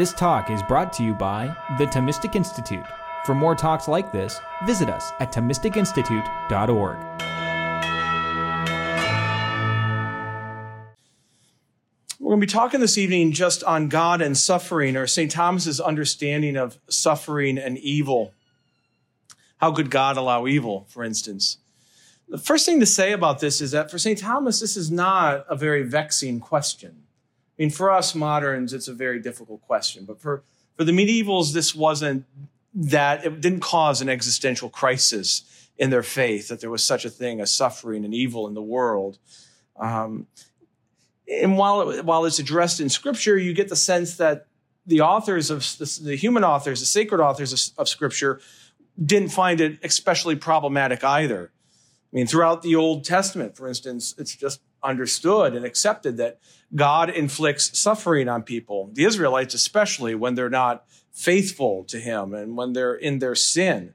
This talk is brought to you by the Thomistic Institute. For more talks like this, visit us at ThomisticInstitute.org. We're going to be talking this evening just on God and suffering, or St. Thomas's understanding of suffering and evil. How could God allow evil, for instance? The first thing to say about this is that for St. Thomas, this is not a very vexing question. Mean, for us moderns, it's a very difficult question, but for, for the medievals, this wasn't that, it didn't cause an existential crisis in their faith that there was such a thing as suffering and evil in the world. Um, and while, it, while it's addressed in scripture, you get the sense that the authors of the, the human authors, the sacred authors of, of scripture, didn't find it especially problematic either. I mean, throughout the Old Testament, for instance, it's just understood and accepted that God inflicts suffering on people, the Israelites especially, when they're not faithful to Him and when they're in their sin.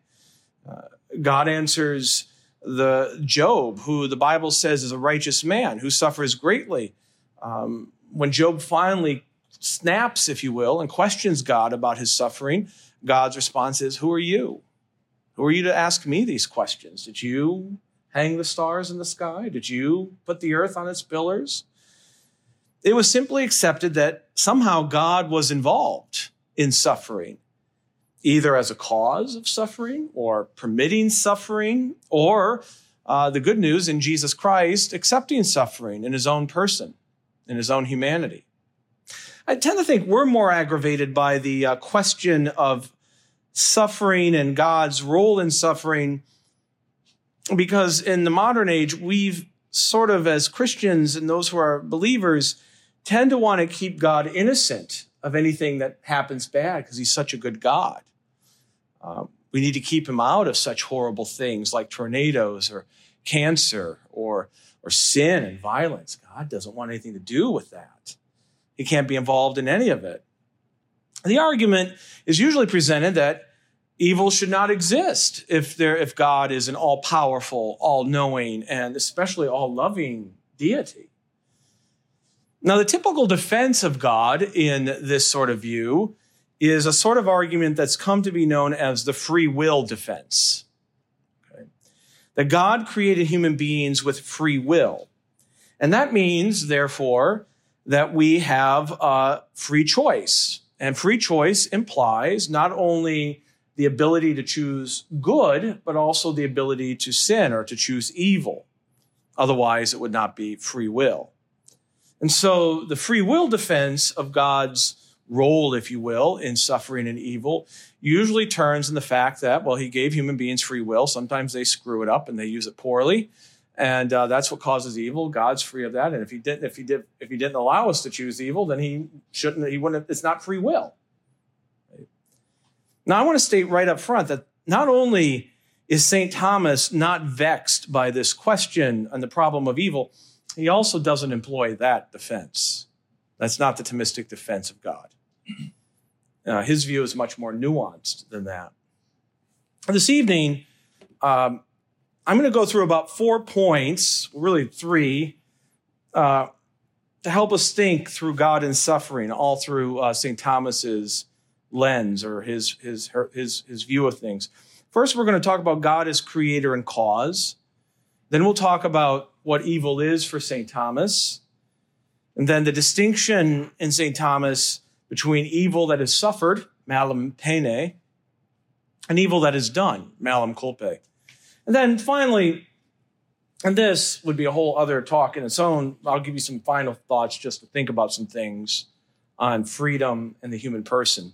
Uh, God answers the Job, who the Bible says is a righteous man who suffers greatly. Um, when Job finally snaps, if you will, and questions God about his suffering, God's response is, Who are you? Who are you to ask me these questions? Did you hang the stars in the sky? Did you put the earth on its pillars? It was simply accepted that somehow God was involved in suffering, either as a cause of suffering or permitting suffering, or uh, the good news in Jesus Christ accepting suffering in his own person, in his own humanity. I tend to think we're more aggravated by the uh, question of suffering and God's role in suffering because in the modern age, we've sort of, as Christians and those who are believers, tend to want to keep God innocent of anything that happens bad because he's such a good God. Um, we need to keep him out of such horrible things like tornadoes or cancer or, or sin and violence. God doesn't want anything to do with that. He can't be involved in any of it. The argument is usually presented that evil should not exist if there if God is an all-powerful, all-knowing, and especially all-loving deity. Now, the typical defense of God in this sort of view is a sort of argument that's come to be known as the free will defense. Okay? That God created human beings with free will. And that means, therefore, that we have a free choice. And free choice implies not only the ability to choose good, but also the ability to sin or to choose evil. Otherwise, it would not be free will. And so the free will defense of God's role, if you will, in suffering and evil usually turns in the fact that, well, he gave human beings free will. Sometimes they screw it up and they use it poorly. And uh, that's what causes evil. God's free of that. And if he didn't, if he did, if he didn't allow us to choose evil, then he shouldn't, he wouldn't, it's not free will. Now, I want to state right up front that not only is St. Thomas not vexed by this question and the problem of evil, he also doesn't employ that defense. That's not the Thomistic defense of God. Uh, his view is much more nuanced than that. This evening, um, I'm going to go through about four points, really three, uh, to help us think through God and suffering, all through uh, St. Thomas's lens or his, his, his, his view of things. First, we're going to talk about God as creator and cause. Then we'll talk about what evil is for St. Thomas. And then the distinction in St. Thomas between evil that is suffered, malum poenae, and evil that is done, malum culpa. And then finally, and this would be a whole other talk in its own, I'll give you some final thoughts just to think about some things on freedom and the human person.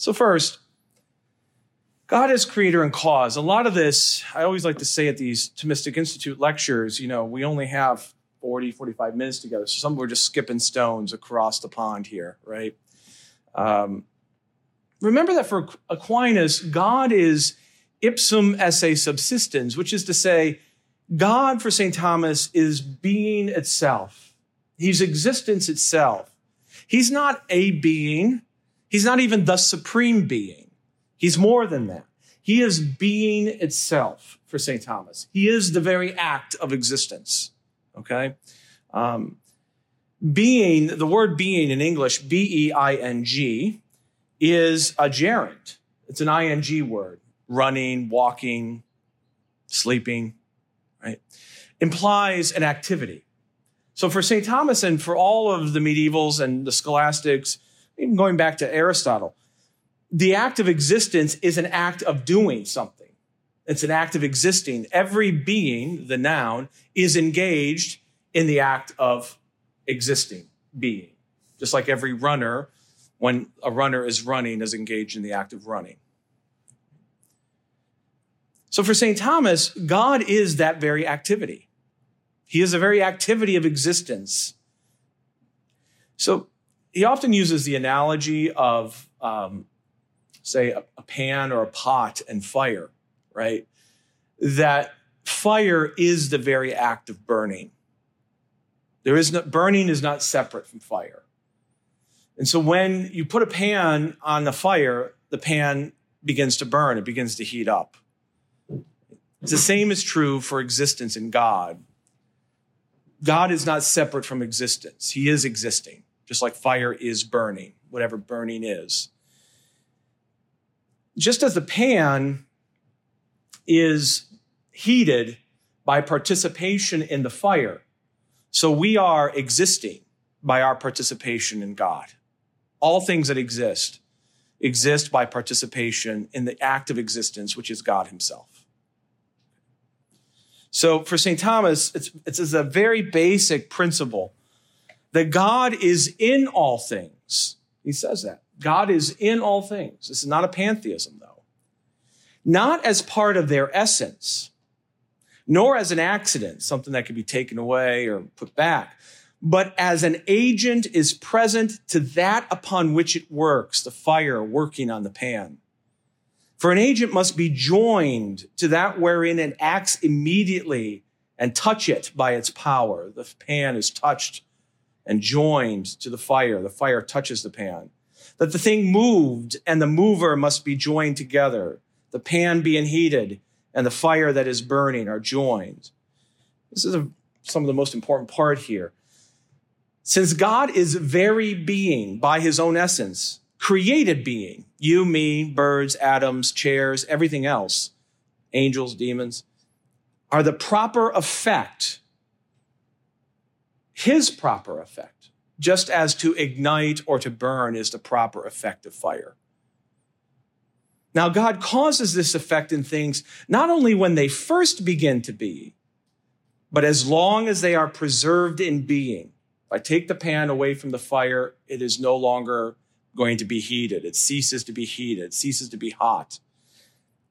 So, first, God is creator and cause. A lot of this, I always like to say at these Thomistic Institute lectures, you know, we only have 40, 45 minutes together. So some we're just skipping stones across the pond here, right? Um, remember that for Aquinas, God is ipsum esse subsistens, which is to say, God for St. Thomas is being itself. He's existence itself. He's not a being. He's not even the supreme being. He's more than that. He is being itself for St. Thomas. He is the very act of existence. Okay. Um, Being, the word being in English, B E I N G, is a gerund. It's an ing word running, walking, sleeping, right? Implies an activity. So for St. Thomas and for all of the medievals and the scholastics, even going back to Aristotle, the act of existence is an act of doing something. It's an act of existing. Every being, the noun, is engaged in the act of existing, being. Just like every runner, when a runner is running, is engaged in the act of running. So for St. Thomas, God is that very activity. He is a very activity of existence. So he often uses the analogy of, um, say, a, a pan or a pot and fire, right? That fire is the very act of burning. There is no, burning is not separate from fire. And so when you put a pan on the fire, the pan begins to burn, it begins to heat up. The same is true for existence in God. God is not separate from existence. He is existing, just like fire is burning, whatever burning is. Just as the pan is heated by participation in the fire, so we are existing by our participation in God. All things that exist exist by participation in the act of existence, which is God Himself. So for St. Thomas, it's, it's a very basic principle that God is in all things. He says that. God is in all things. This is not a pantheism, though. Not as part of their essence, nor as an accident, something that can be taken away or put back, but as an agent is present to that upon which it works, the fire working on the pan. For an agent must be joined to that wherein it acts immediately and touch it by its power. The pan is touched and joined to the fire. The fire touches the pan. That the thing moved and the mover must be joined together. The pan being heated and the fire that is burning are joined. This is a, some of the most important part here. Since God is very being by his own essence, created being, you, me, birds, atoms, chairs, everything else, angels, demons, are the proper effect, his proper effect, just as to ignite or to burn is the proper effect of fire. Now, God causes this effect in things not only when they first begin to be, but as long as they are preserved in being. If I take the pan away from the fire, it is no longer going to be heated. It ceases to be heated, it ceases to be hot.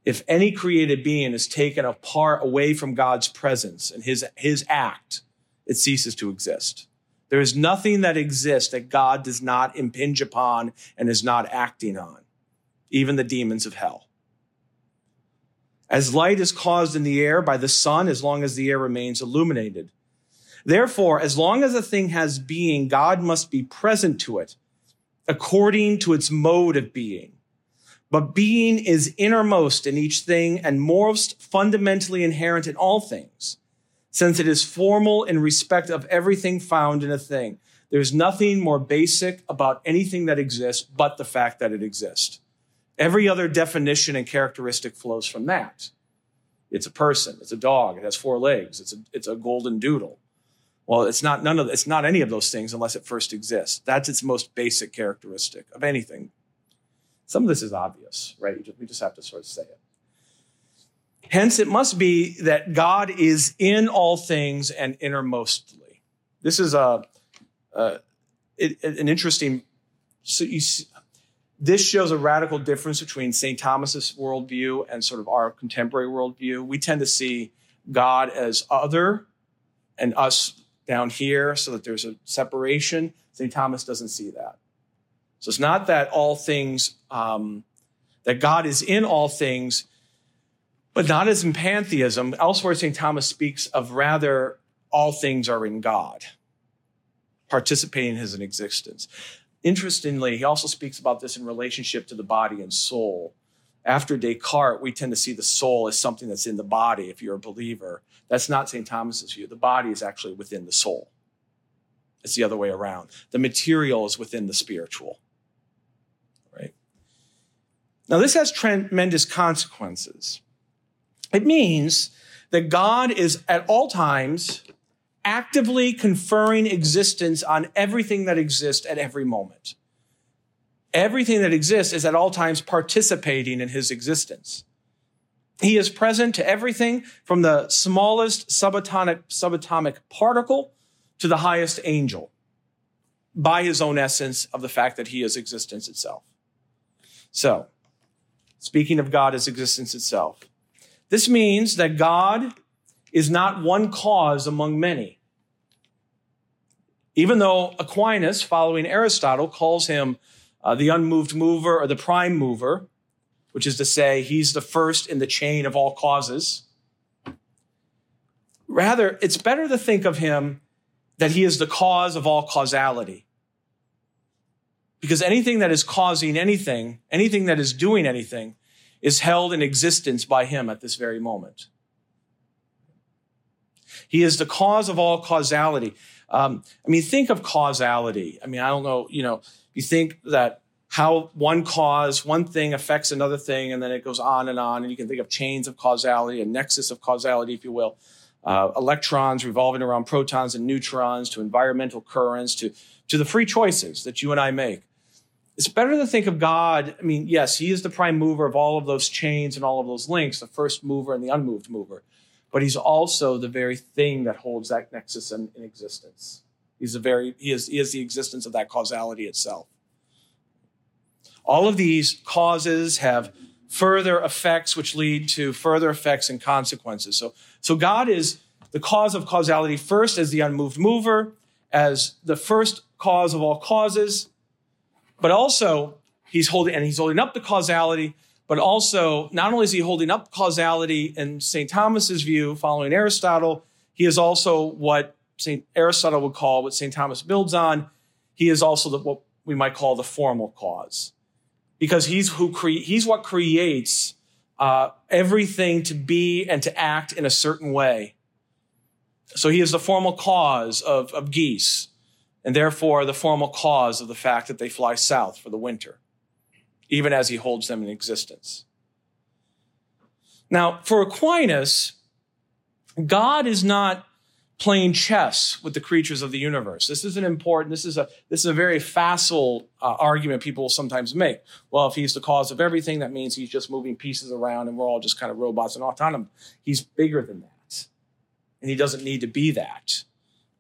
If any created being is taken apart away from God's presence and his, his act, it ceases to exist. There is nothing that exists that God does not impinge upon and is not acting on, even the demons of hell. As light is caused in the air by the sun, as long as the air remains illuminated. Therefore, as long as a thing has being, God must be present to it according to its mode of being. But being is innermost in each thing and most fundamentally inherent in all things, since it is formal in respect of everything found in a thing. There's nothing more basic about anything that exists but the fact that it exists. Every other definition and characteristic flows from that. It's a person, it's a dog, it has four legs, it's a, it's a golden doodle. Well, it's not none of it's not any of those things unless it first exists. That's its most basic characteristic of anything. Some of this is obvious, right? We just have to sort of say it. Hence, it must be that God is in all things and innermostly. This is a, a an interesting. So you this shows a radical difference between St. Thomas's worldview and sort of our contemporary worldview. We tend to see God as other and us down here so that there's a separation. St. Thomas doesn't see that. So it's not that all things, um, that God is in all things, but not as in pantheism. Elsewhere, St. Thomas speaks of rather all things are in God, participating in his existence. Interestingly, he also speaks about this in relationship to the body and soul. After Descartes, we tend to see the soul as something that's in the body if you're a believer. That's not St. Thomas's view. The body is actually within the soul. It's the other way around. The material is within the spiritual. Right? Now, this has tremendous consequences. It means that God is at all times actively conferring existence on everything that exists at every moment. Everything that exists is at all times participating in his existence. He is present to everything from the smallest subatomic, subatomic particle to the highest angel by his own essence of the fact that he is existence itself. So, speaking of God as existence itself, this means that God is not one cause among many. Even though Aquinas, following Aristotle, calls him uh, the unmoved mover or the prime mover, which is to say, he's the first in the chain of all causes. Rather, it's better to think of him that he is the cause of all causality. Because anything that is causing anything, anything that is doing anything, is held in existence by him at this very moment. He is the cause of all causality. Um, I mean, think of causality. I mean, I don't know, you know, you think that how one cause, one thing affects another thing, and then it goes on and on. And you can think of chains of causality, a nexus of causality, if you will. Uh, electrons revolving around protons and neutrons, to environmental currents, to, to the free choices that you and I make. It's better to think of God. I mean, yes, He is the prime mover of all of those chains and all of those links, the first mover and the unmoved mover. But He's also the very thing that holds that nexus in, in existence. He's the very, he is, he is the existence of that causality itself. All of these causes have further effects which lead to further effects and consequences. So, so God is the cause of causality first as the unmoved mover, as the first cause of all causes, but also he's holding, and he's holding up the causality, but also not only is he holding up causality in St. Thomas's view, following Aristotle, he is also what St. Aristotle would call, what St. Thomas builds on, he is also the, what we might call the formal cause. Because he's who cre- he's what creates uh, everything to be and to act in a certain way. So he is the formal cause of, of geese, and therefore the formal cause of the fact that they fly south for the winter, even as he holds them in existence. Now, for Aquinas, God is not playing chess with the creatures of the universe. This is an important, this is a, this is a very facile uh, argument people sometimes make. Well, if he's the cause of everything, that means he's just moving pieces around and we're all just kind of robots and autonomous. He's bigger than that. And he doesn't need to be that.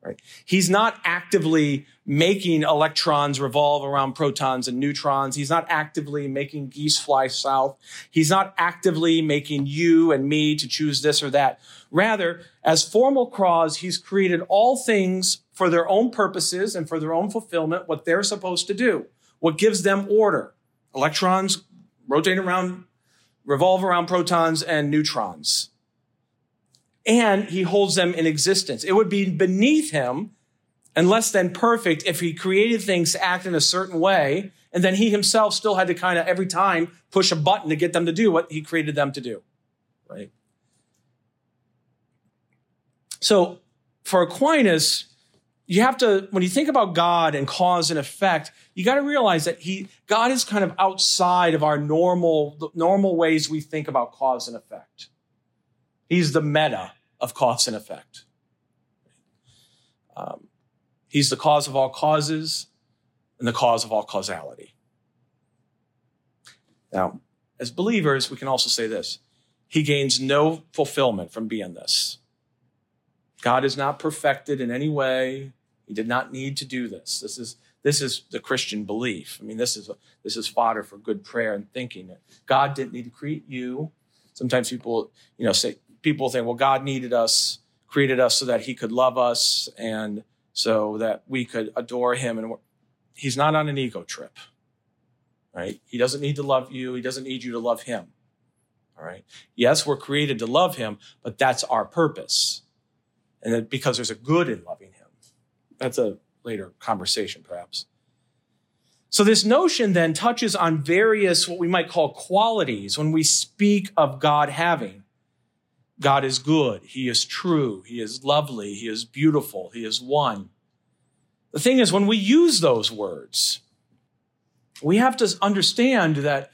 Right? He's not actively making electrons revolve around protons and neutrons. He's not actively making geese fly south. He's not actively making you and me to choose this or that. Rather, as formal cause, he's created all things for their own purposes and for their own fulfillment, what they're supposed to do, what gives them order. Electrons rotate around, revolve around protons and neutrons and he holds them in existence. It would be beneath him and less than perfect if he created things to act in a certain way, and then he himself still had to kind of every time push a button to get them to do what he created them to do, right? So for Aquinas, you have to, when you think about God and cause and effect, you got to realize that he, God is kind of outside of our normal, normal ways we think about cause and effect. He's the meta of cause and effect. Um, he's the cause of all causes and the cause of all causality. Now, as believers, we can also say this He gains no fulfillment from being this. God is not perfected in any way. He did not need to do this. This is this is the Christian belief. I mean, this is a, this is fodder for good prayer and thinking. God didn't need to create you. Sometimes people, you know, say people think, well, God needed us, created us so that he could love us and so that we could adore him. And he's not on an ego trip, right? He doesn't need to love you. He doesn't need you to love him. All right. Yes, we're created to love him, but that's our purpose. And because there's a good in loving him. That's a later conversation, perhaps. So this notion then touches on various, what we might call qualities when we speak of God having. God is good. He is true. He is lovely. He is beautiful. He is one. The thing is, when we use those words, we have to understand that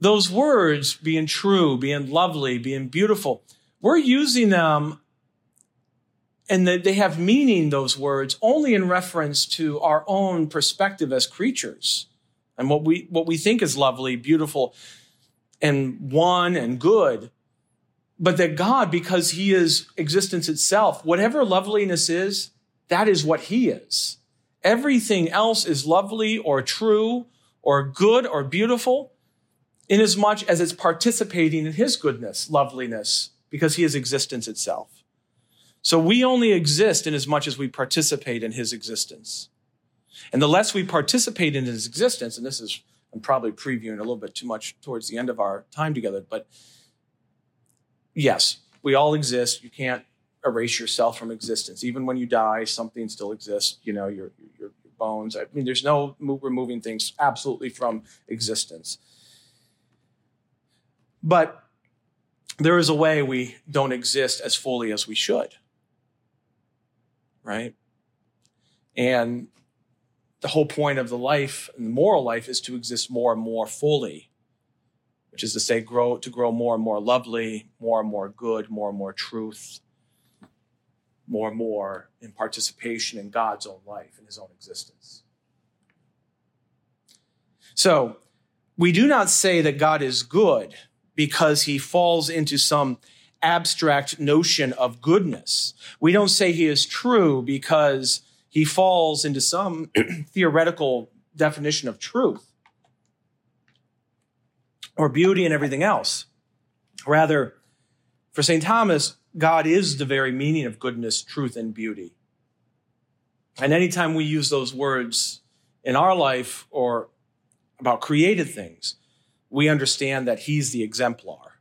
those words, being true, being lovely, being beautiful, we're using them and that they have meaning, those words, only in reference to our own perspective as creatures and what we, what we think is lovely, beautiful, and one and good. But that God, because He is existence itself, whatever loveliness is, that is what He is. Everything else is lovely or true or good or beautiful inasmuch as it's participating in His goodness, loveliness, because He is existence itself. So we only exist in as much as we participate in his existence. And the less we participate in his existence, and this is, I'm probably previewing a little bit too much towards the end of our time together, but yes, we all exist. You can't erase yourself from existence. Even when you die, something still exists, you know, your, your, your bones. I mean, there's no removing things absolutely from existence. But there is a way we don't exist as fully as we should right? And the whole point of the life and the moral life is to exist more and more fully, which is to say, grow to grow more and more lovely, more and more good, more and more truth, more and more in participation in God's own life and his own existence. So we do not say that God is good because he falls into some abstract notion of goodness. We don't say he is true because he falls into some theoretical definition of truth or beauty and everything else. Rather, for St. Thomas, God is the very meaning of goodness, truth, and beauty. And anytime we use those words in our life or about created things, we understand that he's the exemplar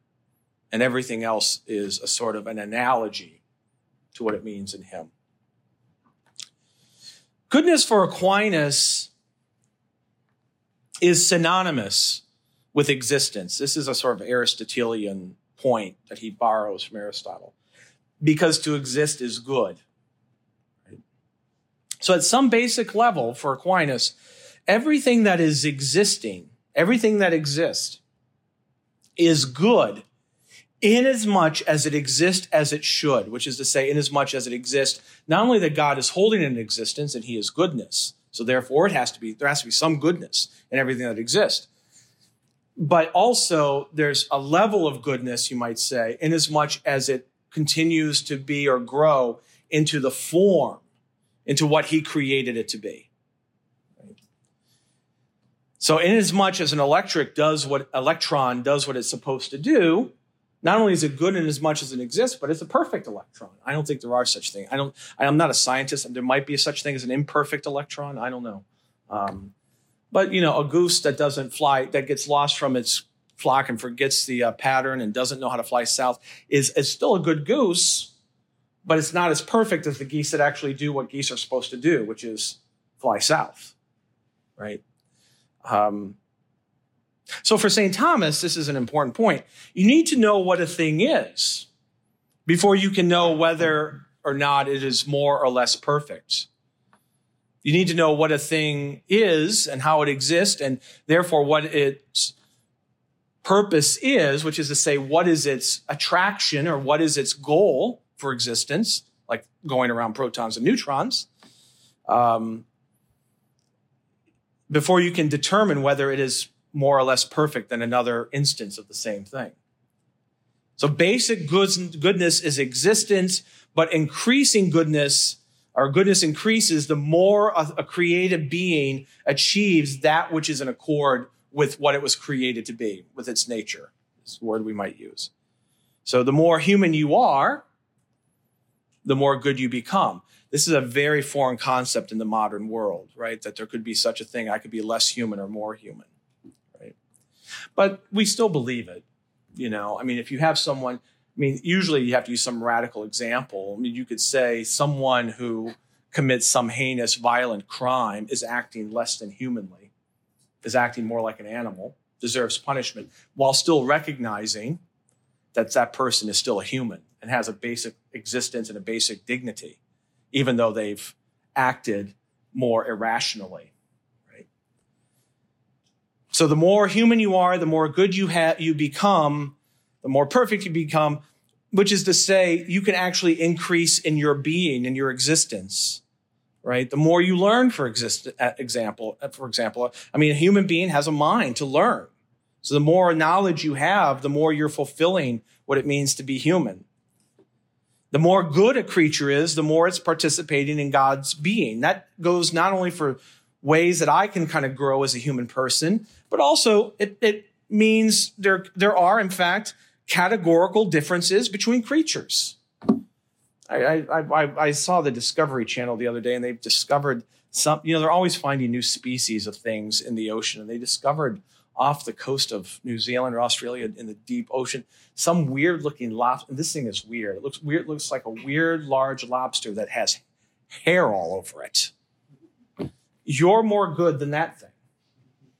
and everything else is a sort of an analogy to what it means in him. Goodness for Aquinas is synonymous with existence. This is a sort of Aristotelian point that he borrows from Aristotle. Because to exist is good. So, at some basic level for Aquinas, everything that is existing, everything that exists, is good inasmuch as much as it exists as it should, which is to say, inasmuch as much as it exists, not only that God is holding it in existence and he is goodness, so therefore it has to be, there has to be some goodness in everything that exists. But also there's a level of goodness, you might say, in as much as it continues to be or grow into the form, into what he created it to be. So in as much as an electric does what electron does what it's supposed to do, not only is it good in as much as it exists, but it's a perfect electron. I don't think there are such things. I don't. I'm not a scientist. There might be such thing as an imperfect electron. I don't know. Um, but you know, a goose that doesn't fly, that gets lost from its flock and forgets the uh, pattern and doesn't know how to fly south, is is still a good goose, but it's not as perfect as the geese that actually do what geese are supposed to do, which is fly south, right? Um, so for St. Thomas, this is an important point. You need to know what a thing is before you can know whether or not it is more or less perfect. You need to know what a thing is and how it exists, and therefore what its purpose is, which is to say, what is its attraction or what is its goal for existence, like going around protons and neutrons. Um, before you can determine whether it is more or less perfect than another instance of the same thing. So basic goodness is existence, but increasing goodness or goodness increases the more a, a being achieves that which is in accord with what it was created to be, with its nature. Is the word we might use. So the more human you are, the more good you become. This is a very foreign concept in the modern world, right? That there could be such a thing. I could be less human or more human right? but we still believe it. You know, I mean, if you have someone, I mean, usually you have to use some radical example. I mean, you could say someone who commits some heinous, violent crime is acting less than humanly, is acting more like an animal, deserves punishment, while still recognizing that that person is still a human and has a basic existence and a basic dignity, even though they've acted more irrationally. Right? So the more human you are, the more good you have you become, the more perfect you become, which is to say, you can actually increase in your being, in your existence. Right? The more you learn, for exist, uh, example, uh, for example, I mean, a human being has a mind to learn. So the more knowledge you have, the more you're fulfilling what it means to be human. The more good a creature is, the more it's participating in God's being. That goes not only for ways that I can kind of grow as a human person, but also it, it means there, there are, in fact, categorical differences between creatures. I, I, I, saw the Discovery Channel the other day, and they've discovered some, you know, they're always finding new species of things in the ocean, and they discovered off the coast of New Zealand or Australia in the deep ocean, some weird looking lobster. And this thing is weird. It looks weird. It looks like a weird large lobster that has hair all over it. You're more good than that thing.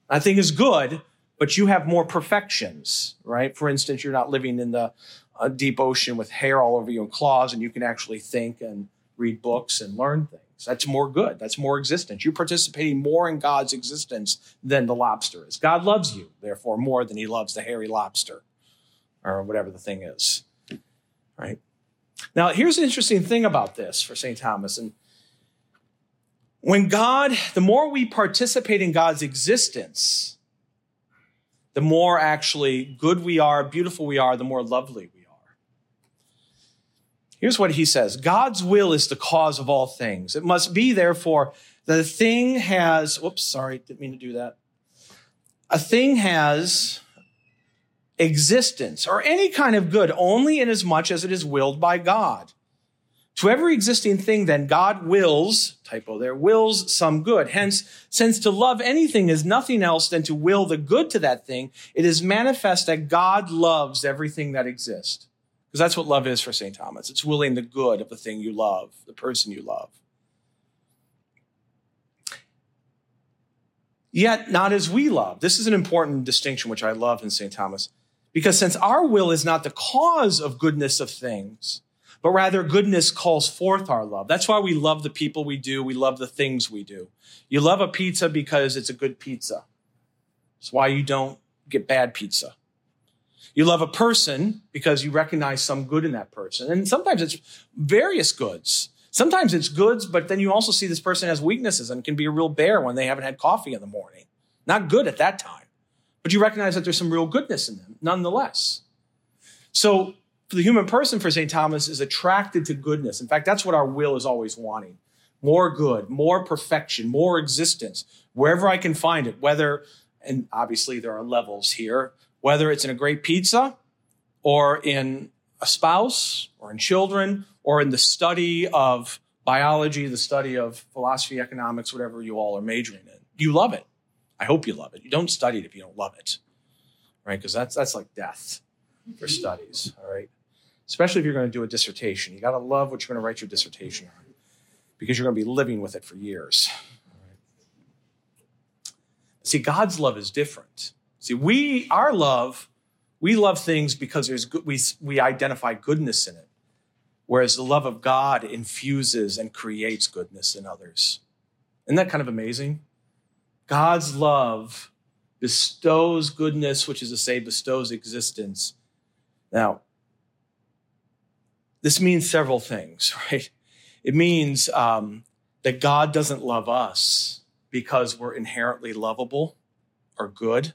That thing is good, but you have more perfections, right? For instance, you're not living in the uh, deep ocean with hair all over you and claws, and you can actually think and read books and learn things. That's more good. That's more existence. You're participating more in God's existence than the lobster is. God loves you, therefore, more than he loves the hairy lobster or whatever the thing is. Right? Now, here's the interesting thing about this for St. Thomas. And when God, the more we participate in God's existence, the more actually good we are, beautiful we are, the more lovely we are. Here's what he says God's will is the cause of all things. It must be, therefore, that a thing has, whoops, sorry, didn't mean to do that. A thing has existence or any kind of good only in as much as it is willed by God. To every existing thing, then, God wills, typo there, wills some good. Hence, since to love anything is nothing else than to will the good to that thing, it is manifest that God loves everything that exists. Because that's what love is for St. Thomas. It's willing the good of the thing you love, the person you love. Yet not as we love. This is an important distinction which I love in St. Thomas. Because since our will is not the cause of goodness of things, but rather goodness calls forth our love. That's why we love the people we do. We love the things we do. You love a pizza because it's a good pizza. It's why you don't get bad pizza. You love a person because you recognize some good in that person. And sometimes it's various goods. Sometimes it's goods, but then you also see this person has weaknesses and can be a real bear when they haven't had coffee in the morning. Not good at that time. But you recognize that there's some real goodness in them nonetheless. So the human person, for St. Thomas, is attracted to goodness. In fact, that's what our will is always wanting. More good, more perfection, more existence, wherever I can find it, whether, and obviously there are levels here, whether it's in a great pizza or in a spouse or in children or in the study of biology, the study of philosophy, economics, whatever you all are majoring in. You love it. I hope you love it. You don't study it if you don't love it, right? Because that's that's like death for studies, all right? Especially if you're going to do a dissertation. You got to love what you're going to write your dissertation on because you're going to be living with it for years. See, God's love is different. See, we, our love, we love things because there's good, we, we identify goodness in it. Whereas the love of God infuses and creates goodness in others. Isn't that kind of amazing? God's love bestows goodness, which is to say, bestows existence. Now, this means several things, right? It means um, that God doesn't love us because we're inherently lovable or good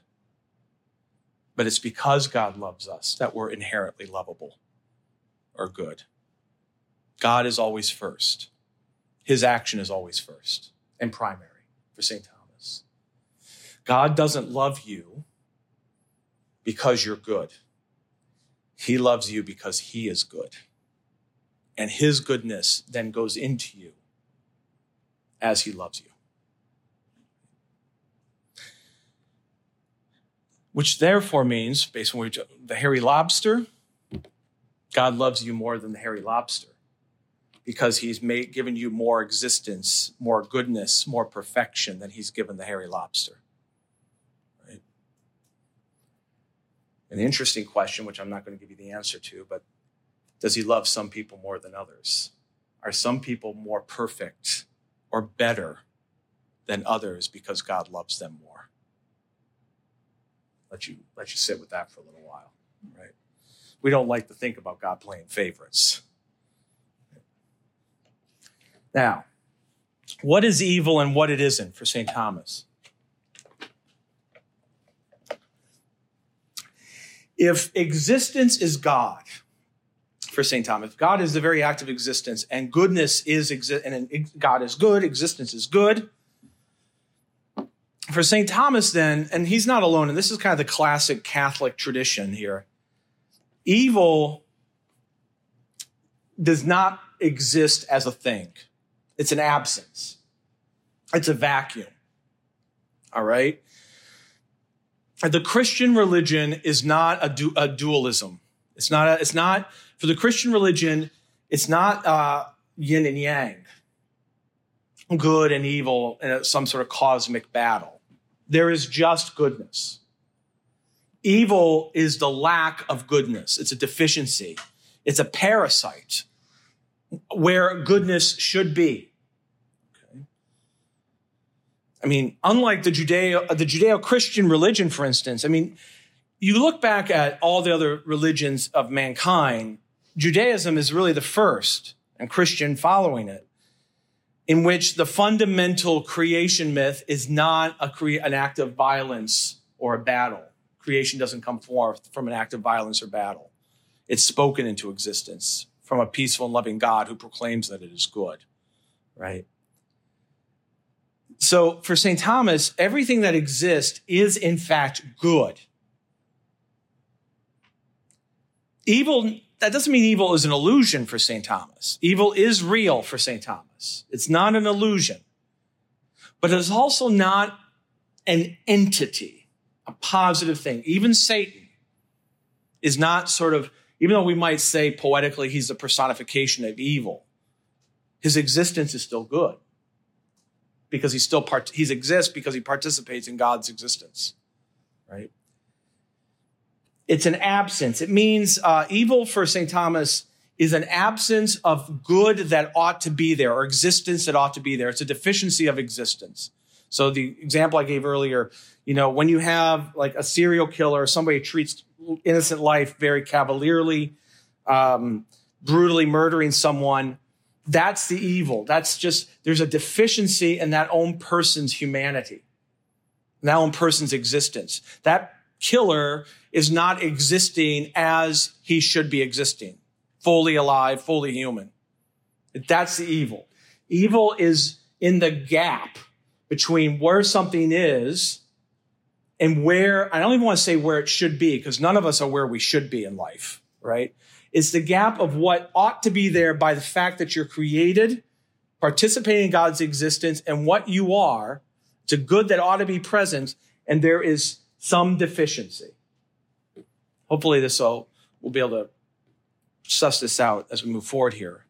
but it's because God loves us that we're inherently lovable or good. God is always first. His action is always first and primary for St. Thomas. God doesn't love you because you're good. He loves you because he is good. And his goodness then goes into you as he loves you. which therefore means, based on the hairy lobster, God loves you more than the hairy lobster because he's made, given you more existence, more goodness, more perfection than he's given the hairy lobster. Right? An interesting question, which I'm not going to give you the answer to, but does he love some people more than others? Are some people more perfect or better than others because God loves them more. Let you let you sit with that for a little while, right? We don't like to think about God playing favorites. Now, what is evil and what it isn't for St. Thomas? If existence is God, for St. Thomas, God is the very act of existence, and goodness is exi- and God is good, existence is good. For St. Thomas, then, and he's not alone, and this is kind of the classic Catholic tradition here. Evil does not exist as a thing. It's an absence. It's a vacuum. All right? The Christian religion is not a, du- a dualism. It's not, a, it's not, for the Christian religion, it's not uh, yin and yang, good and evil in some sort of cosmic battle. There is just goodness. Evil is the lack of goodness. It's a deficiency. It's a parasite where goodness should be. I mean, unlike the Judeo, the Judeo-Christian religion, for instance, I mean, you look back at all the other religions of mankind, Judaism is really the first, and Christian following it, in which the fundamental creation myth is not a cre- an act of violence or a battle. Creation doesn't come forth from an act of violence or battle. It's spoken into existence from a peaceful and loving God who proclaims that it is good, right? So for St. Thomas, everything that exists is in fact good. Evil, that doesn't mean evil is an illusion for St. Thomas. Evil is real for St. Thomas. It's not an illusion, but it's also not an entity, a positive thing. Even Satan is not sort of, even though we might say poetically he's the personification of evil, his existence is still good because he still part he exists because he participates in God's existence, right? It's an absence. It means uh, evil for St. Thomas is an absence of good that ought to be there or existence that ought to be there. It's a deficiency of existence. So the example I gave earlier, you know, when you have like a serial killer, somebody treats innocent life very cavalierly, um, brutally murdering someone, that's the evil. That's just, there's a deficiency in that own person's humanity, that own person's existence. That killer is not existing as he should be existing, fully alive, fully human. That's the evil. Evil is in the gap between where something is and where, I don't even want to say where it should be because none of us are where we should be in life, right? It's the gap of what ought to be there by the fact that you're created, participating in God's existence, and what you are. It's a good that ought to be present, and there is some deficiency. Hopefully, this will we'll be able to suss this out as we move forward here.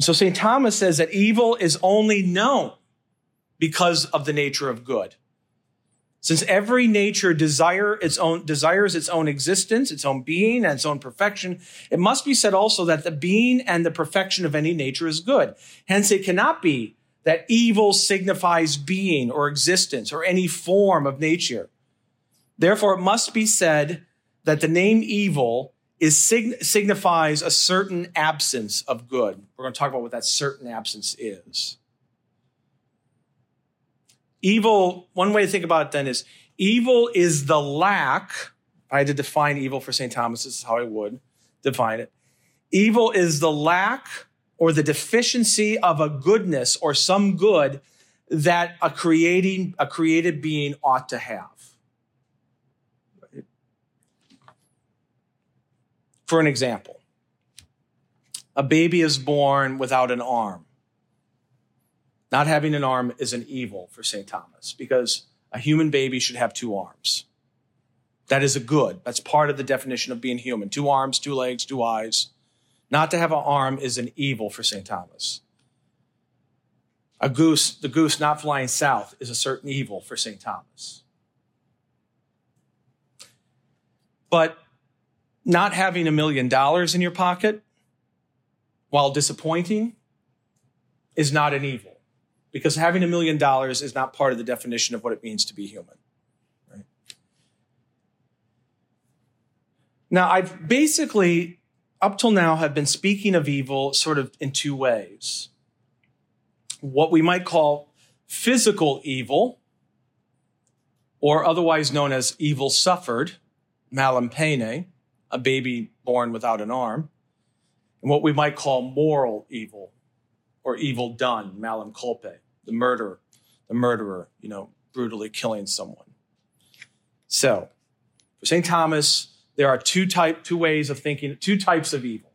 So St. Thomas says that evil is only known because of the nature of good. Since every nature desire its own, desires its own existence, its own being, and its own perfection, it must be said also that the being and the perfection of any nature is good. Hence, it cannot be that evil signifies being or existence or any form of nature. Therefore, it must be said that the name evil is signifies a certain absence of good. We're going to talk about what that certain absence is. Evil, one way to think about it then is evil is the lack. I had to define evil for St. Thomas. This is how I would define it. Evil is the lack or the deficiency of a goodness or some good that a creating, a created being ought to have. For an example, a baby is born without an arm. Not having an arm is an evil for St. Thomas because a human baby should have two arms. That is a good. That's part of the definition of being human. Two arms, two legs, two eyes. Not to have an arm is an evil for St. Thomas. A goose, the goose not flying south is a certain evil for St. Thomas. But not having a million dollars in your pocket while disappointing is not an evil. because having a million dollars is not part of the definition of what it means to be human. Right? Now, I've basically, up till now, have been speaking of evil sort of in two ways. What we might call physical evil, or otherwise known as evil suffered, malum poenae, a baby born without an arm, and what we might call moral evil or evil done, malum culpae, the murderer, the murderer, you know, brutally killing someone. So, for St. Thomas, there are two type, two ways of thinking, two types of evil,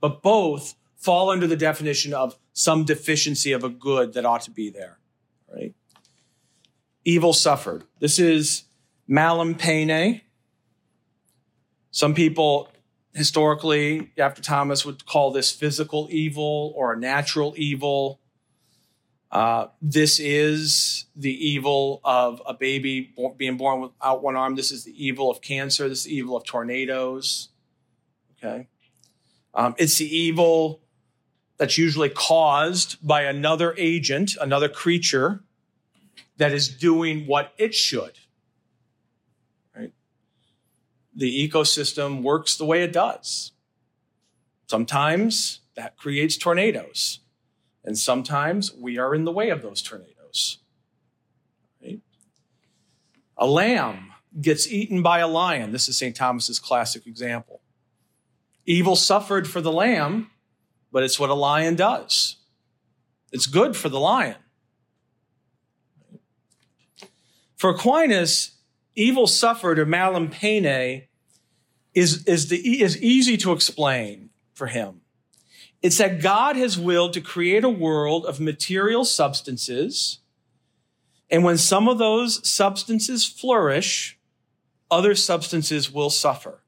but both fall under the definition of some deficiency of a good that ought to be there, right? Evil suffered. This is malum poenae. Some people historically, after Thomas, would call this physical evil or a natural evil. Uh, this is the evil of a baby being born without one arm. This is the evil of cancer. This is the evil of tornadoes. Okay. Um, it's the evil that's usually caused by another agent, another creature that is doing what it should the ecosystem works the way it does. Sometimes that creates tornadoes, and sometimes we are in the way of those tornadoes. Right? A lamb gets eaten by a lion. This is St. Thomas's classic example. Evil suffered for the lamb, but it's what a lion does. It's good for the lion. For Aquinas, evil suffered or malum poenae is, is, the, is easy to explain for him. It's that God has willed to create a world of material substances. And when some of those substances flourish, other substances will suffer.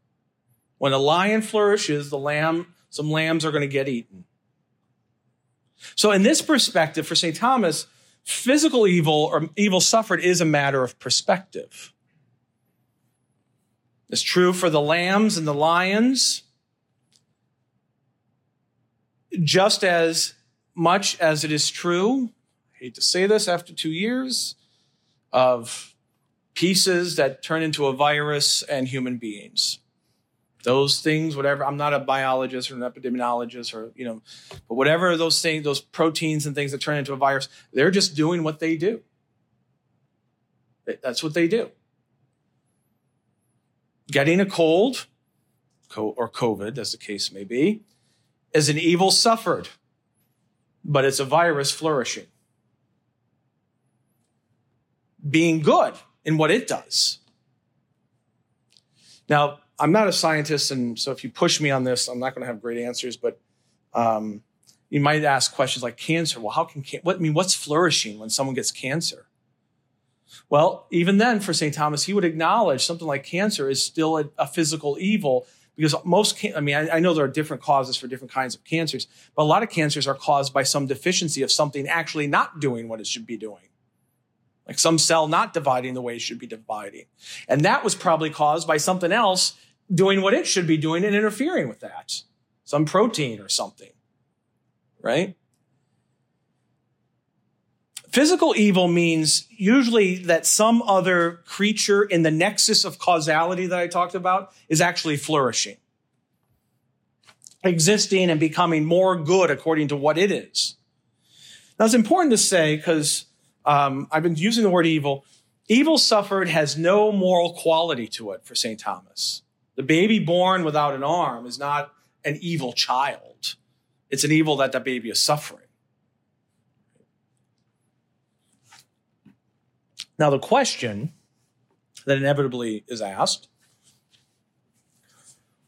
When a lion flourishes, the lamb, some lambs are going to get eaten. So in this perspective, for St. Thomas, physical evil or evil suffered is a matter of perspective. It's true for the lambs and the lions, just as much as it is true, I hate to say this after two years, of pieces that turn into a virus and human beings. Those things, whatever, I'm not a biologist or an epidemiologist or, you know, but whatever those things, those proteins and things that turn into a virus, they're just doing what they do. That's what they do getting a cold or COVID, as the case may be, is an evil suffered, but it's a virus flourishing. Being good in what it does. Now, I'm not a scientist, and so if you push me on this, I'm not going to have great answers. But um, you might ask questions like cancer. Well, how can what I mean? What's flourishing when someone gets cancer? Well, even then, for St. Thomas, he would acknowledge something like cancer is still a, a physical evil because most, can- I mean, I, I, know there are different causes for different kinds of cancers, but a lot of cancers are caused by some deficiency of something actually not doing what it should be doing. Like some cell not dividing the way it should be dividing. And that was probably caused by something else doing what it should be doing and interfering with that. Some protein or something. Right? Physical evil means usually that some other creature in the nexus of causality that I talked about is actually flourishing, existing and becoming more good according to what it is. Now, it's important to say because um, I've been using the word evil. Evil suffered has no moral quality to it for St. Thomas. The baby born without an arm is not an evil child. It's an evil that the baby is suffering. Now, the question that inevitably is asked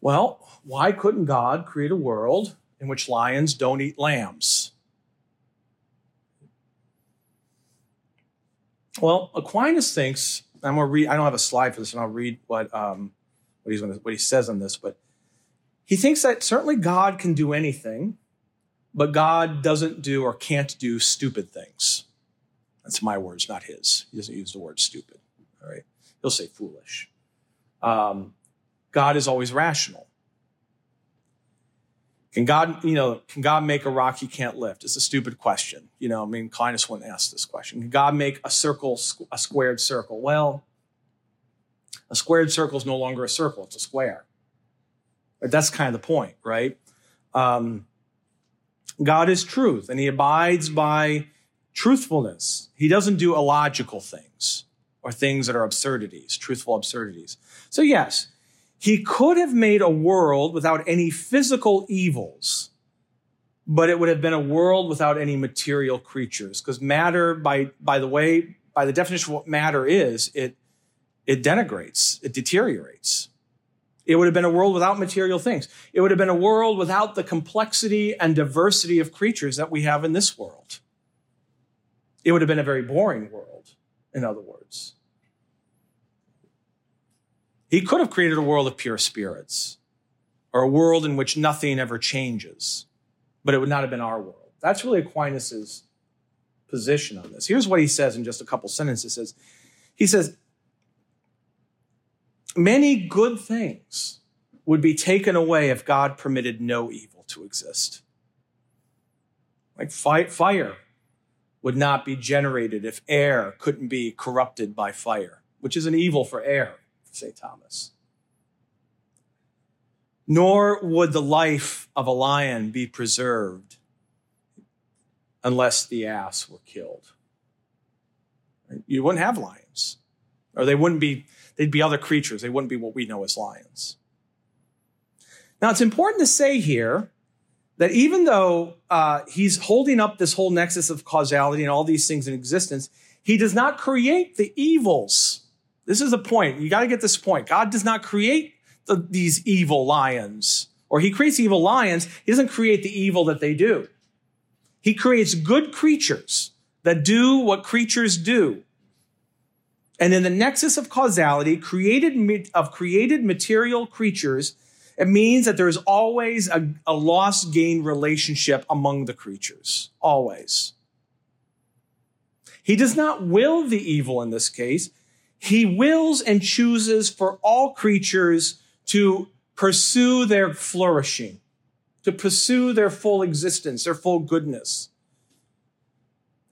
well, why couldn't God create a world in which lions don't eat lambs? Well, Aquinas thinks, I'm gonna read, I don't have a slide for this, and I'll read what, um, what, he's what he says on this, but he thinks that certainly God can do anything, but God doesn't do or can't do stupid things. That's my words, not his. He doesn't use the word stupid. All right. He'll say foolish. Um, God is always rational. Can God, you know, can God make a rock he can't lift? It's a stupid question. You know, I mean, Aquinas wouldn't ask this question. Can God make a circle, a squared circle? Well, a squared circle is no longer a circle, it's a square. But that's kind of the point, right? Um, God is truth and he abides by truthfulness. He doesn't do illogical things or things that are absurdities, truthful absurdities. So, yes, he could have made a world without any physical evils, but it would have been a world without any material creatures. Because matter, by, by the way, by the definition of what matter is, it, it denigrates, it deteriorates. It would have been a world without material things. It would have been a world without the complexity and diversity of creatures that we have in this world. It would have been a very boring world, in other words. He could have created a world of pure spirits or a world in which nothing ever changes, but it would not have been our world. That's really Aquinas's position on this. Here's what he says in just a couple sentences. He says, he says, many good things would be taken away if God permitted no evil to exist. Like fire would not be generated if air couldn't be corrupted by fire, which is an evil for air, St. Thomas. Nor would the life of a lion be preserved unless the ass were killed. You wouldn't have lions, or they wouldn't be They'd be other creatures. They wouldn't be what we know as lions. Now, it's important to say here that even though uh, he's holding up this whole nexus of causality and all these things in existence, he does not create the evils. This is the point. You got to get this point. God does not create the, these evil lions, or he creates evil lions. He doesn't create the evil that they do. He creates good creatures that do what creatures do. And in the nexus of causality, created of created material creatures, it means that there's always a, a loss gain relationship among the creatures. Always. He does not will the evil in this case. He wills and chooses for all creatures to pursue their flourishing, to pursue their full existence, their full goodness.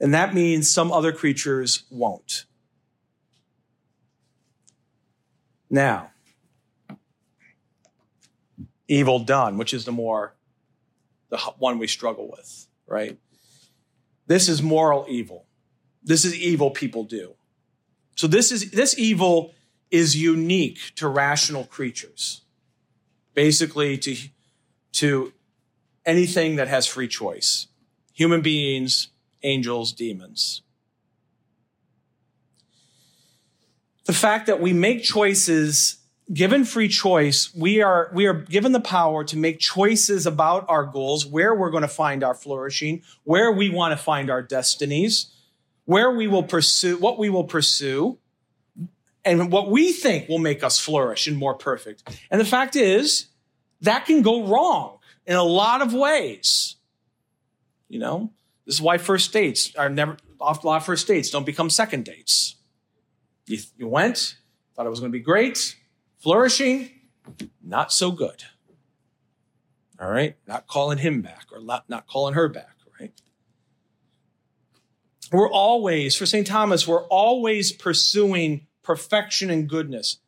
And that means some other creatures won't. Now, evil done, which is the more, the one we struggle with, right? This is moral evil. This is evil people do. So this is, this evil is unique to rational creatures. Basically to, to anything that has free choice. Human beings, angels, demons. the fact that we make choices given free choice we are we are given the power to make choices about our goals where we're going to find our flourishing where we want to find our destinies where we will pursue what we will pursue and what we think will make us flourish and more perfect. And the fact is that can go wrong in a lot of ways. You know this is why first dates are never off of first dates don't become second dates. You, you went, thought it was going to be great, flourishing, not so good. All right, not calling him back or not, calling her back, right? We're always, for St. Thomas, we're always pursuing perfection and goodness.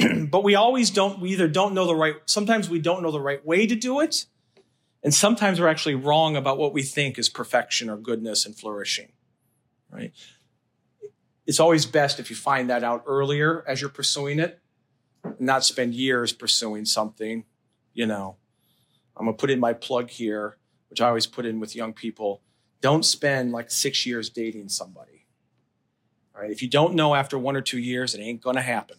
but we always don't, we either don't know the right, sometimes we don't know the right way to do it. And sometimes we're actually wrong about what we think is perfection or goodness and flourishing, right? it's always best if you find that out earlier as you're pursuing it, not spend years pursuing something. You know, I'm gonna put in my plug here, which I always put in with young people. Don't spend like six years dating somebody. All right. If you don't know after one or two years, it ain't gonna happen.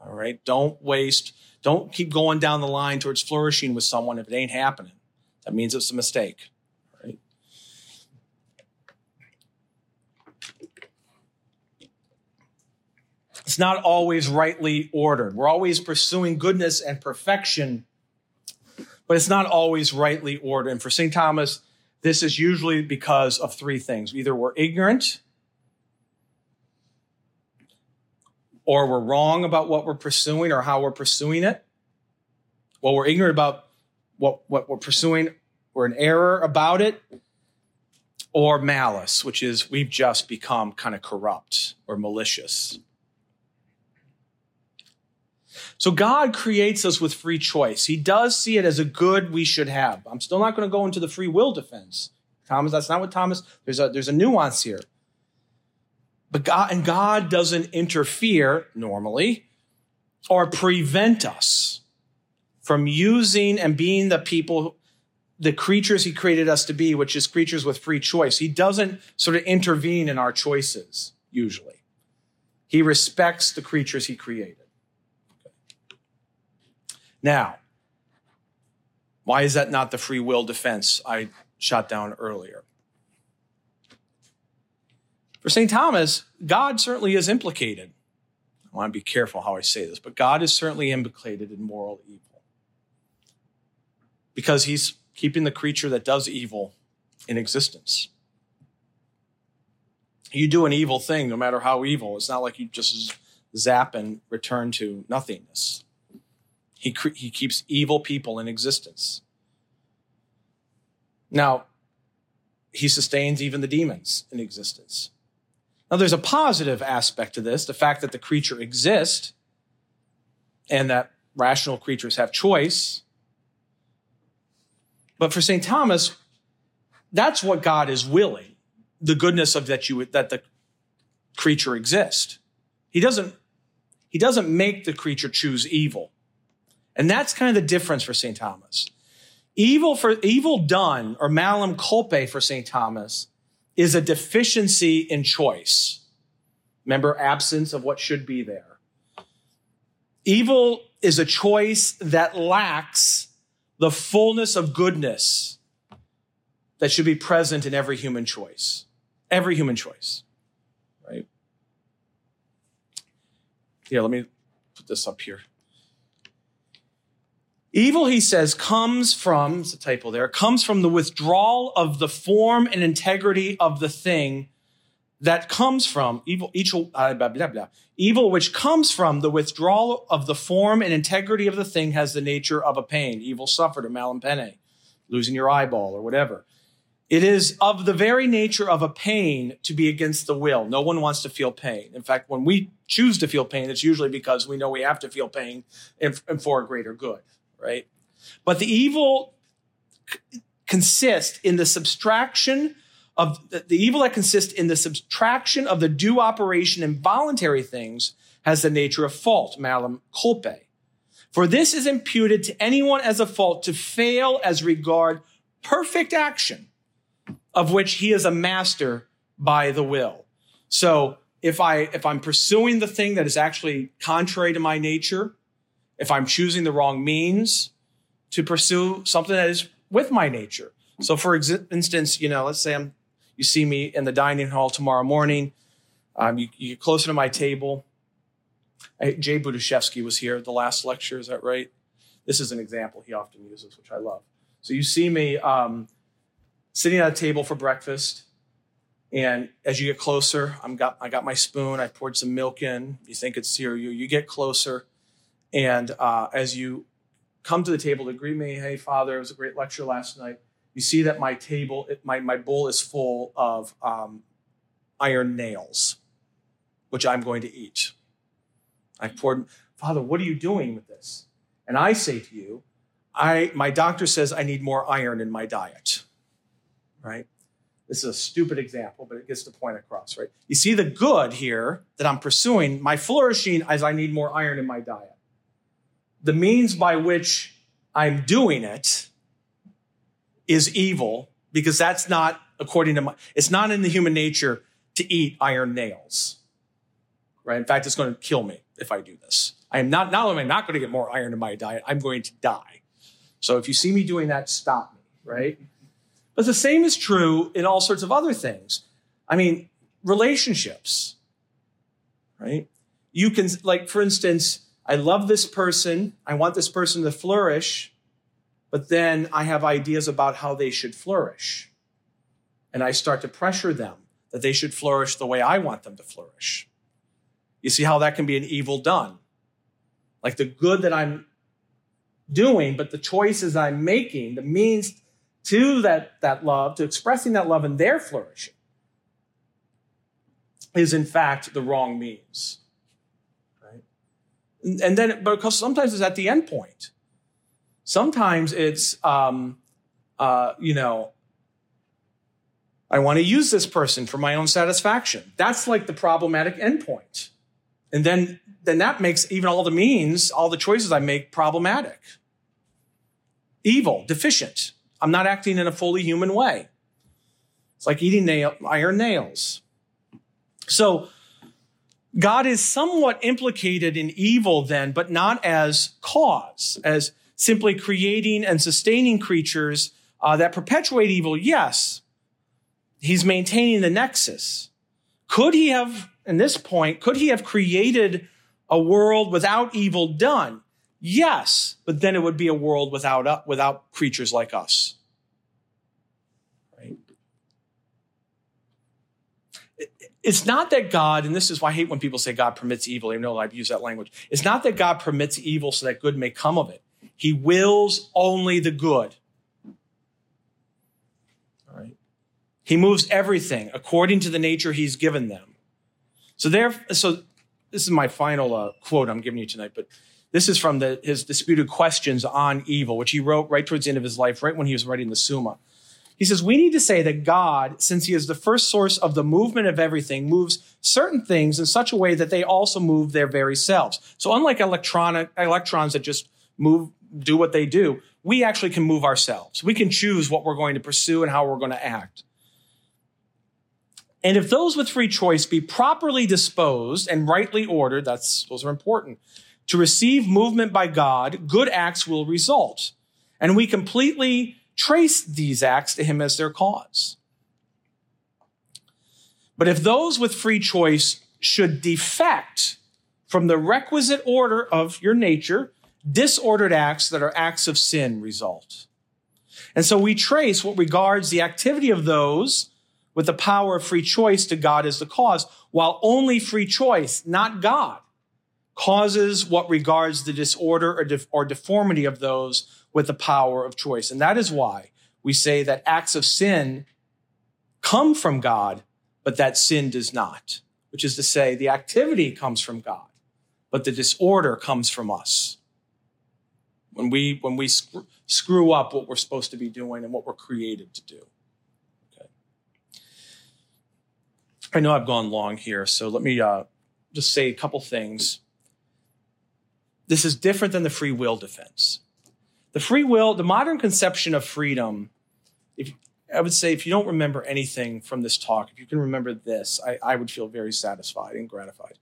All right. Don't waste, don't keep going down the line towards flourishing with someone if it ain't happening. That means it's a mistake. It's not always rightly ordered. We're always pursuing goodness and perfection, but it's not always rightly ordered. And for St. Thomas, this is usually because of three things. Either we're ignorant, or we're wrong about what we're pursuing or how we're pursuing it. Well, we're ignorant about what, what we're pursuing, we're in error about it, or malice, which is we've just become kind of corrupt or malicious. So God creates us with free choice. He does see it as a good we should have. I'm still not going to go into the free will defense. Thomas, that's not what Thomas, there's a, there's a nuance here. But God, and God doesn't interfere normally or prevent us from using and being the people, the creatures he created us to be, which is creatures with free choice. He doesn't sort of intervene in our choices, usually. He respects the creatures he created. Now, why is that not the free will defense I shot down earlier? For St. Thomas, God certainly is implicated. I want to be careful how I say this, but God is certainly implicated in moral evil because he's keeping the creature that does evil in existence. You do an evil thing, no matter how evil, it's not like you just zap and return to nothingness. He, he keeps evil people in existence. Now, he sustains even the demons in existence. Now, there's a positive aspect to this the fact that the creature exists and that rational creatures have choice. But for St. Thomas, that's what God is willing the goodness of that you that the creature exists. He doesn't he doesn't make the creature choose evil. And that's kind of the difference for St. Thomas. Evil for evil done or malum culpa for St. Thomas is a deficiency in choice. Remember absence of what should be there. Evil is a choice that lacks the fullness of goodness that should be present in every human choice. Every human choice. Right? Here, let me put this up here. Evil, he says, comes from, it's a typo there, comes from the withdrawal of the form and integrity of the thing that comes from evil, each, uh, blah, blah, blah. Evil, which comes from the withdrawal of the form and integrity of the thing, has the nature of a pain. Evil suffered or malum poenae, losing your eyeball or whatever. It is of the very nature of a pain to be against the will. No one wants to feel pain. In fact, when we choose to feel pain, it's usually because we know we have to feel pain and for a greater good right? But the evil consists in the subtraction of the evil that consists in the subtraction of the due operation in voluntary things has the nature of fault, malum culpae. For this is imputed to anyone as a fault to fail as regard perfect action, of which he is a master by the will. So if I if I'm pursuing the thing that is actually contrary to my nature, if I'm choosing the wrong means to pursue something that is with my nature. So, for instance, you know, let's say I'm, you see me in the dining hall tomorrow morning. Um, you, you, get closer to my table. I, Jay Budziszewski was here at the last lecture. Is that right? This is an example he often uses, which I love. So you see me um, sitting at a table for breakfast, and as you get closer, I'm got I got my spoon. I poured some milk in. You think it's cereal. You get closer, and uh, as you come to the table to greet me, hey, Father, it was a great lecture last night. You see that my table, it, my, my bowl is full of um, iron nails, which I'm going to eat. I poured, Father, what are you doing with this? And I say to you, I, my doctor says I need more iron in my diet, right? This is a stupid example, but it gets the point across, right? You see the good here that I'm pursuing, my flourishing as I need more iron in my diet the means by which I'm doing it is evil because that's not according to my, it's not in the human nature to eat iron nails. Right? In fact, it's going to kill me if I do this. I am not, not only am I not going to get more iron in my diet, I'm going to die. So if you see me doing that, stop me, right? But the same is true in all sorts of other things. I mean, relationships, right? You can, like, for instance, I love this person. I want this person to flourish. But then I have ideas about how they should flourish. And I start to pressure them that they should flourish the way I want them to flourish. You see how that can be an evil done. Like the good that I'm doing, but the choices I'm making, the means to that, that love, to expressing that love and their flourishing, is in fact the wrong means. And then, because sometimes it's at the end point. Sometimes it's, um, uh, you know, I want to use this person for my own satisfaction. That's like the problematic endpoint. And then, then that makes even all the means, all the choices I make problematic. Evil, deficient. I'm not acting in a fully human way. It's like eating nail, iron nails. So God is somewhat implicated in evil then, but not as cause, as simply creating and sustaining creatures uh, that perpetuate evil, yes. He's maintaining the nexus. Could he have, in this point, could he have created a world without evil done? Yes, but then it would be a world without, without creatures like us. Right? It's not that God, and this is why I hate when people say God permits evil, even though I've used that language. It's not that God permits evil so that good may come of it. He wills only the good. All right. He moves everything according to the nature he's given them. So there, so this is my final uh, quote I'm giving you tonight, but this is from the, his disputed questions on evil, which he wrote right towards the end of his life, right when he was writing the Summa. He says, We need to say that God, since he is the first source of the movement of everything, moves certain things in such a way that they also move their very selves. So, unlike electronic, electrons that just move, do what they do, we actually can move ourselves. We can choose what we're going to pursue and how we're going to act. And if those with free choice be properly disposed and rightly ordered, that's, those are important, to receive movement by God, good acts will result. And we completely trace these acts to Him as their cause. But if those with free choice should defect from the requisite order of your nature, disordered acts that are acts of sin result. And so we trace what regards the activity of those with the power of free choice to God as the cause, while only free choice, not God, causes what regards the disorder or, or deformity of those with the power of choice. And that is why we say that acts of sin come from God, but that sin does not, which is to say the activity comes from God, but the disorder comes from us when we when we screw, screw up what we're supposed to be doing and what we're created to do. Okay. I know I've gone long here, so let me uh, just say a couple things. This is different than the free will defense. The free will, the modern conception of freedom, if I would say if you don't remember anything from this talk, if you can remember this, I, I would feel very satisfied and gratified.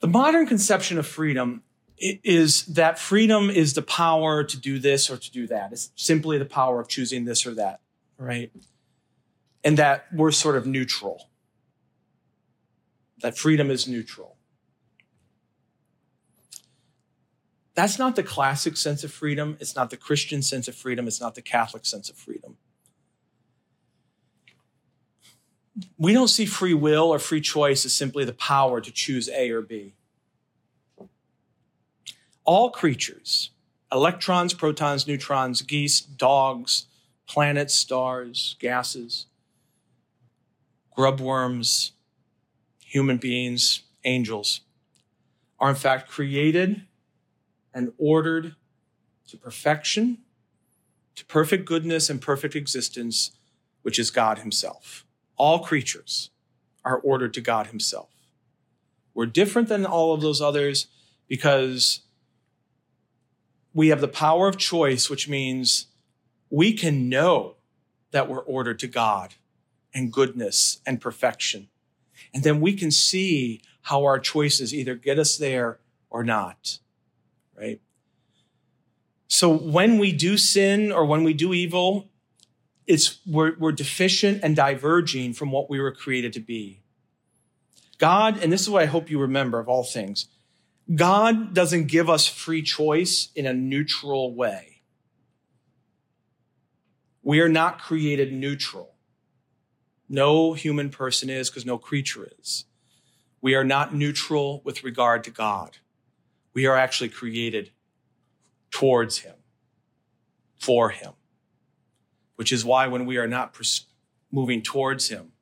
The modern conception of freedom is that freedom is the power to do this or to do that. It's simply the power of choosing this or that, right? And that we're sort of neutral. That freedom is neutral. That's not the classic sense of freedom. It's not the Christian sense of freedom. It's not the Catholic sense of freedom. We don't see free will or free choice as simply the power to choose A or B all creatures, electrons, protons, neutrons, geese, dogs, planets, stars, gases, grub worms, human beings, angels, are in fact created and ordered to perfection, to perfect goodness and perfect existence, which is God Himself. All creatures are ordered to God Himself. We're different than all of those others because we have the power of choice, which means we can know that we're ordered to God and goodness and perfection. And then we can see how our choices either get us there or not, right? So when we do sin or when we do evil, it's we're, we're deficient and diverging from what we were created to be. God, and this is what I hope you remember of all things, God doesn't give us free choice in a neutral way. We are not created neutral. No human person is because no creature is. We are not neutral with regard to God. We are actually created towards Him, for Him. Which is why when we are not pers- moving towards Him,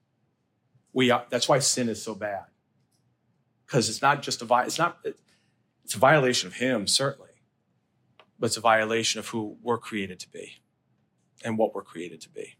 we are, that's why sin is so bad. Because it's not just a it's not it's a violation of Him certainly, but it's a violation of who we're created to be and what we're created to be.